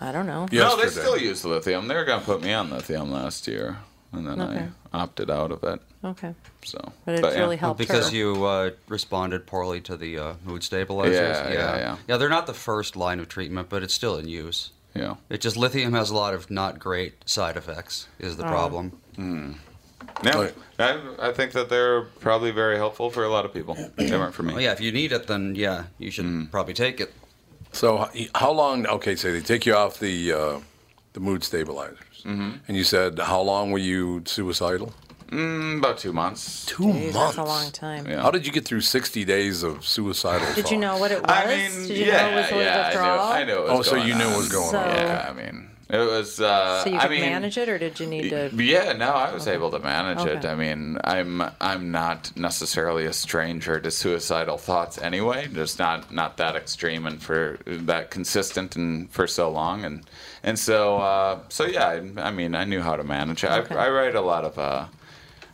I don't know. Yeah. No, they still use lithium. They were going to put me on lithium last year, and then Okay. I opted out of it. Okay. So, But it's yeah. really Well, helped because her. you uh, responded poorly to the uh, mood stabilizers. Yeah, yeah, yeah. Yeah, they're not the first line of treatment, but it's still in use. Yeah. It just lithium has a lot of not great side effects. Is the Oh. problem? Yeah, Right. I, I think that they're probably very helpful for a lot of people. They weren't for me. Well, yeah, if you need it, then yeah, you should Mm. probably take it. So how long? Okay, so they take you off the uh, the mood stabilizers, Mm-hmm. and you said how long were you suicidal? Mm, about two months. Two Jeez, that's a long time. Yeah. How did you get through 60 days of suicidal? Did you know what it was? I mean, Did you yeah, know it was yeah, withdrawal? I knew, I knew it was Oh, so going you knew what was going So- on. Yeah, I mean, it was. Uh, So you I could mean, manage it, or did you need to? Yeah, no, I was able to manage it. I mean, I'm I'm not necessarily a stranger to suicidal thoughts anyway. Just not not that extreme and for that consistent and for so long. And and so uh, so yeah, I, I mean, I knew how to manage it. Okay. I, I write a lot of. Uh,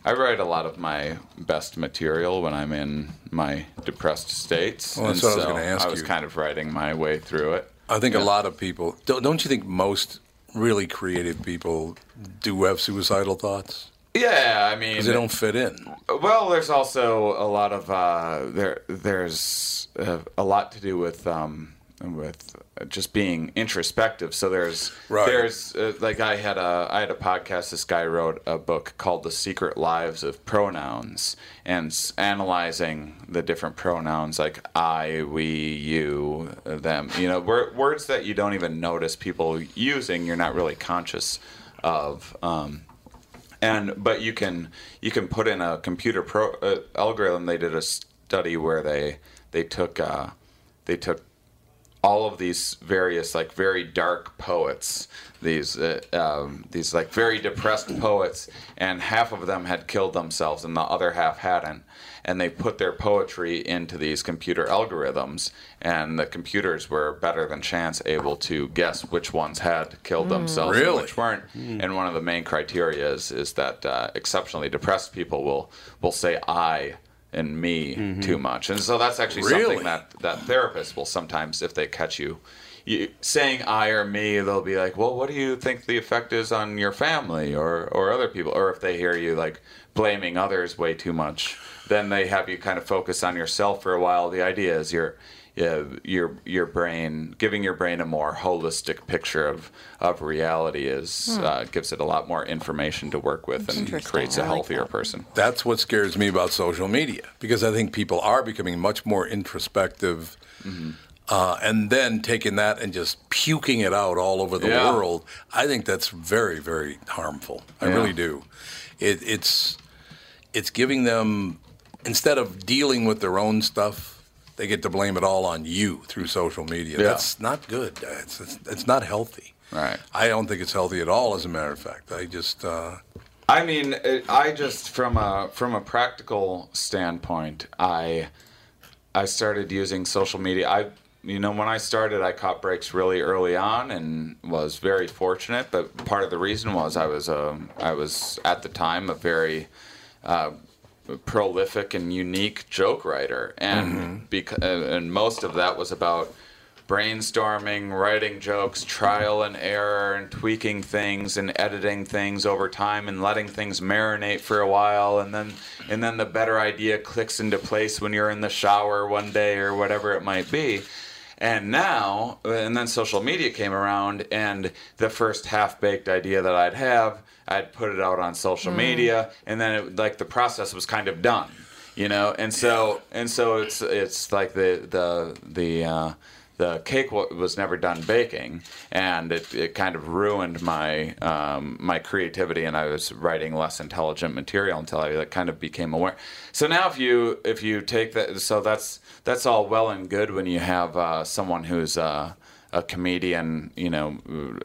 I write a lot of my best material when I'm in my depressed states. Well, that's and what I was gonna ask I was you. kind of writing my way through it. I think a lot of people don't, don't you think most really creative people do have suicidal thoughts Yeah, I mean, because they don't fit in. Well, there's also a lot of uh, there. There's uh, a lot to do with um, with just being introspective. So there's Right. there's uh, like I had a I had a podcast. This guy wrote a book called "The Secret Lives of Pronouns" and s- analyzing the different pronouns like I, we, you, them. You know, wor- words that you don't even notice people using. You're not really conscious of. Um, and but you can you can put in a computer pro uh, algorithm. They did a study where they they took uh, they took all of these various like very dark poets, these uh, um, these like very depressed poets, and half of them had killed themselves, and the other half hadn't. And they put their poetry into these computer algorithms, and the computers were better than chance able to guess which ones had killed themselves Really? and which weren't. And one of the main criteria is is that uh, exceptionally depressed people will will say I and me mm-hmm. too much, and so that's actually Really? something that that therapists will sometimes, if they catch you. You, saying I or me, they'll be like, "Well, what do you think the effect is on your family or, or other people?" Or if they hear you like blaming others way too much, then they have you kind of focus on yourself for a while. The idea is you're your your brain giving your brain a more holistic picture of of reality is uh, gives it a lot more information to work with and interesting. creates a I like healthier that. person. That's what scares me about social media because I think people are becoming much more introspective. Uh, and then taking that and just puking it out all over the Yeah. world, I think that's very, very harmful. I Yeah. really do. It, it's it's giving them instead of dealing with their own stuff, they get to blame it all on you through social media. Yeah. That's not good. It's, it's it's not healthy. Right. I don't think it's healthy at all. As a matter of fact, I just uh, I mean, it, I just from a from a practical standpoint, I I started using social media. I you know when I started, I caught breaks really early on and was very fortunate. But part of the reason was I was a I was at the time a very uh, prolific and unique joke writer, and bec- uh, and most of that was about brainstorming, writing jokes, trial and error, and tweaking things and editing things over time and letting things marinate for a while, and then and then the better idea clicks into place when you're in the shower one day or whatever it might be. And now, and then social media came around, and the first half baked idea that I'd have, I'd put it out on social media, and then it, like the process was kind of done, you know. And so, and so it's it's like the the the uh, the cake was never done baking, and it, it kind of ruined my um, my creativity, and I was writing less intelligent material until I kind of became aware. So now, if you if you take that, so that's that's all well and good when you have uh, someone who's uh, a comedian, you know,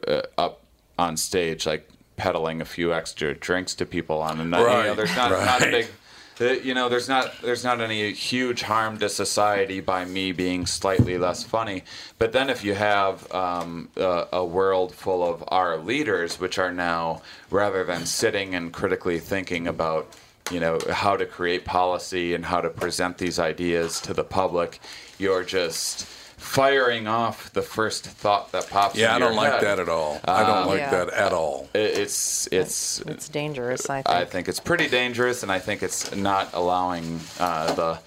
uh, up on stage like peddling a few extra drinks to people on a night. You know, Right, there's not not a right. big you know, there's not there's not any huge harm to society by me being slightly less funny. But then if you have um, a, a world full of our leaders, which are now rather than sitting and critically thinking about you know how to create policy and how to present these ideas to the public, you're just firing off the first thought that pops. yeah, I in your don't like head. that at all. I don't like Yeah. that at all. It's it's It's dangerous, I think. I think it's pretty dangerous, and I think it's not allowing uh, the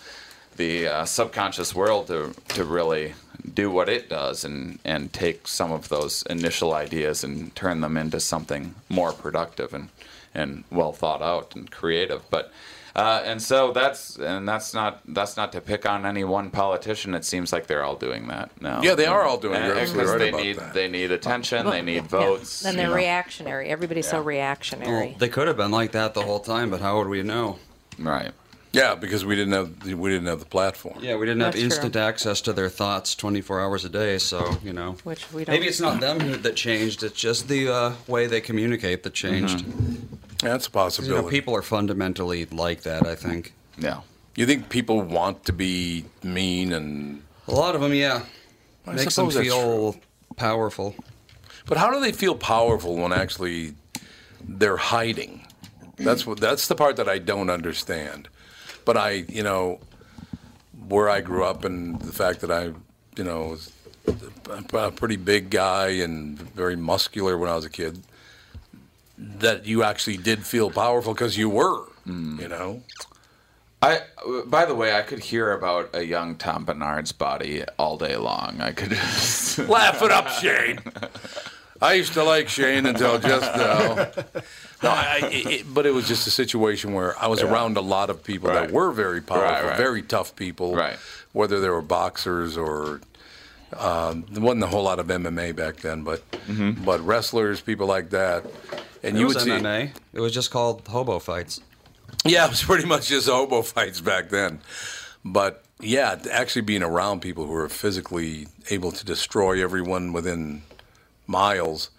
the uh, subconscious world to to really do what it does and and take some of those initial ideas and turn them into something more productive and and well thought out and creative. But uh, and so that's and that's not that's not to pick on any one politician. It seems like they're all doing that now. Yeah, they are all doing it. And- absolutely because right they about need that. they need attention. they need Yeah. votes. And you they're know. reactionary. Everybody's so reactionary. Well, they could have been like that the whole time, but how would we know? right. Yeah, because we didn't have we didn't have the platform. Yeah, we didn't have That's true. instant access to their thoughts 24 hours a day, so, you know. Which we don't. Maybe it's not them that changed, it's just the uh, way they communicate that changed. That's a You know, possibility. people are fundamentally like that, I think. Yeah. you think people want to be mean and A lot of them, yeah. I Makes them suppose that's feel powerful. But how do they feel powerful when actually they're hiding? That's what that's the part that I don't understand. But I, you know, where I grew up and the fact that I, you know, was a a pretty big guy and very muscular when I was a kid, that you actually did feel powerful because you were, you know. I, by the way, I could hear about a young Tom Barnard's body all day long. I could. Laugh it up, Shane. I used to like Shane until just now. No, I, I, it, but it was just a situation where I was around a lot of people Right. that were very powerful, Right, right. very tough people, Right. whether they were boxers or um, there wasn't a whole lot of MMA back then, but Mm-hmm. but wrestlers, people like that, and It you was would see. It was just called hobo fights. yeah, it was pretty much just hobo fights back then. But yeah, actually being around people who are physically able to destroy everyone within miles,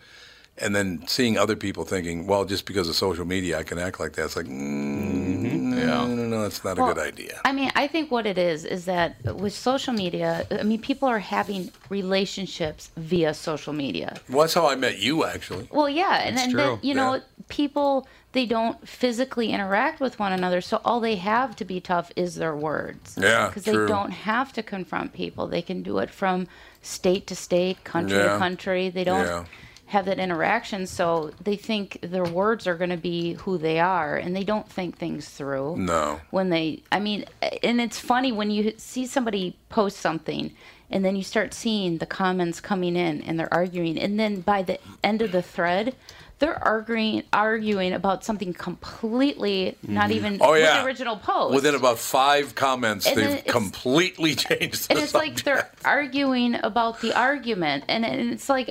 and then seeing other people thinking, well, just because of social media, I can act like that. It's like, mm, Yeah. no, no, no, that's not a good idea. I mean, I think what it is is that with social media, I mean, people are having relationships via social media. Well, that's how I met you, actually. Well, yeah, and then you know, yeah. people they don't physically interact with one another, so all they have to be tough is their words. Yeah, because they don't have to confront people; they can do it from state to state, country Yeah. to country. They don't. Yeah. Have that interaction, so they think their words are going to be who they are, and they don't think things through No. when they i mean and it's funny when you see somebody post something and then you start seeing the comments coming in and they're arguing and then by the end of the thread they're arguing arguing about something completely not mm-hmm. even Oh, yeah. the original post Within about five comments, And they've completely changed the and it's like they're arguing about the argument and, and it's like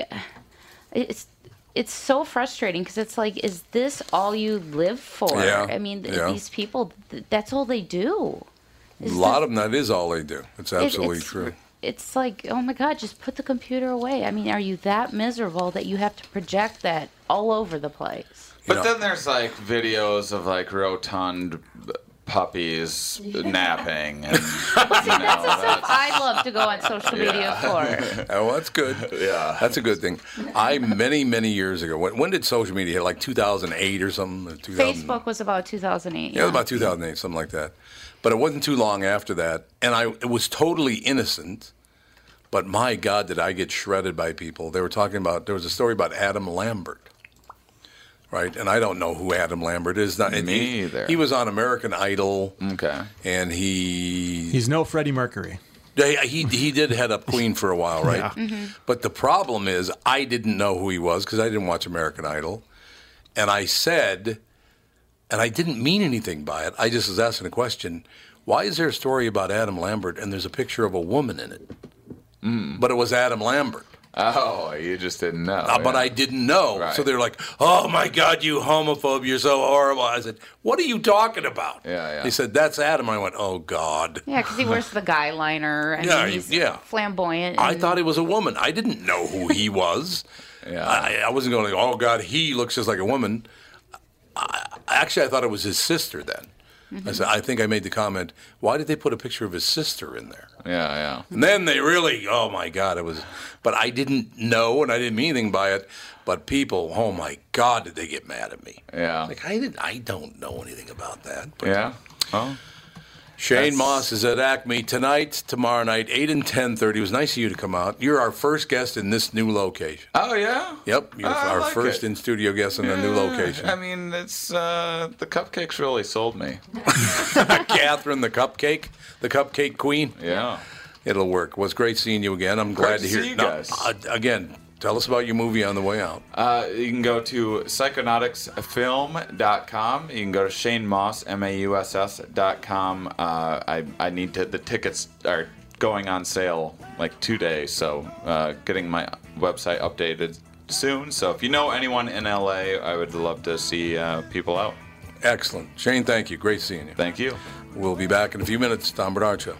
it's it's so frustrating because it's like is this all you live for Yeah, i mean th- yeah. these people th- that's all they do A lot of them, that is all they do. It's It- absolutely it's, true. It's like, oh my God, just put the computer away. I mean, are you that miserable that you have to project that all over the place? But know- then there's like videos of like rotund puppies napping and See, that's the stuff I love to go on social media for. Oh, that's good. Yeah. That's a good thing. I many many years ago. When, when did social media hit? Like 2008 or something? Or 2000 Facebook was about 2008. Yeah, it was about 2008, something like that. But it wasn't too long after that, and I it was totally innocent. But my God, did I get shredded by people? They were talking about there was a story about Adam Lambert, right? And I don't know who Adam Lambert is. Not Me he, either. He was on American Idol, okay. and he He's no Freddie Mercury. yeah, he he did head up Queen for a while, right? Yeah. Mm-hmm. But the problem is, I didn't know who he was because I didn't watch American Idol, and I said, and I didn't mean anything by it. I just was asking a question: Why is there a story about Adam Lambert and there's a picture of a woman in it? Hmm. But it was Adam Lambert. Oh, you just didn't know. Uh, But. I didn't know. Right. So they're like, "Oh my God, you homophobe! You're so horrible." I said, "What are you talking about?" Yeah, yeah. They said, "That's Adam." I went, "Oh God." Yeah, because he wears the guy liner and Yeah, he's yeah. flamboyant. I thought he was a woman. I didn't know who he was. Yeah. I, I wasn't going, oh, God, he looks just like a woman. I, actually, I thought it was his sister then. Mm-hmm. I said, I think I made the comment, why did they put a picture of his sister in there? Yeah, yeah. And then they really, oh my God, it was, but I didn't know and I didn't mean anything by it. But people, oh my God, did they get mad at me? Yeah. Like, I, didn't, I don't know anything about that. But Yeah. Oh. Shane That's- Mauss is at Acme tonight, tomorrow night, 8 and 10.30. It was nice of you to come out. You're our first guest in this new location. Oh yeah. Yep, you're Oh, our like first it. in studio guest in a new location. I mean, it's uh, the cupcakes really sold me. Catherine, the cupcake, the cupcake queen. Yeah. It'll work. Was great seeing you again. I'm glad Great to to hear you guys. uh, again, tell us about your movie on the way out. Uh, you can go to psychonautsfilm.com. You can go to Shane Mauss, M-A-U-S-S dot com. Uh, I, I need to, the tickets are going on sale like today, so uh, getting my website updated soon. So if you know anyone in LA, I would love to see uh, people out. Excellent. Shane, thank you. Great seeing you. Thank you. We'll be back in a few minutes. Tom Barnard Show.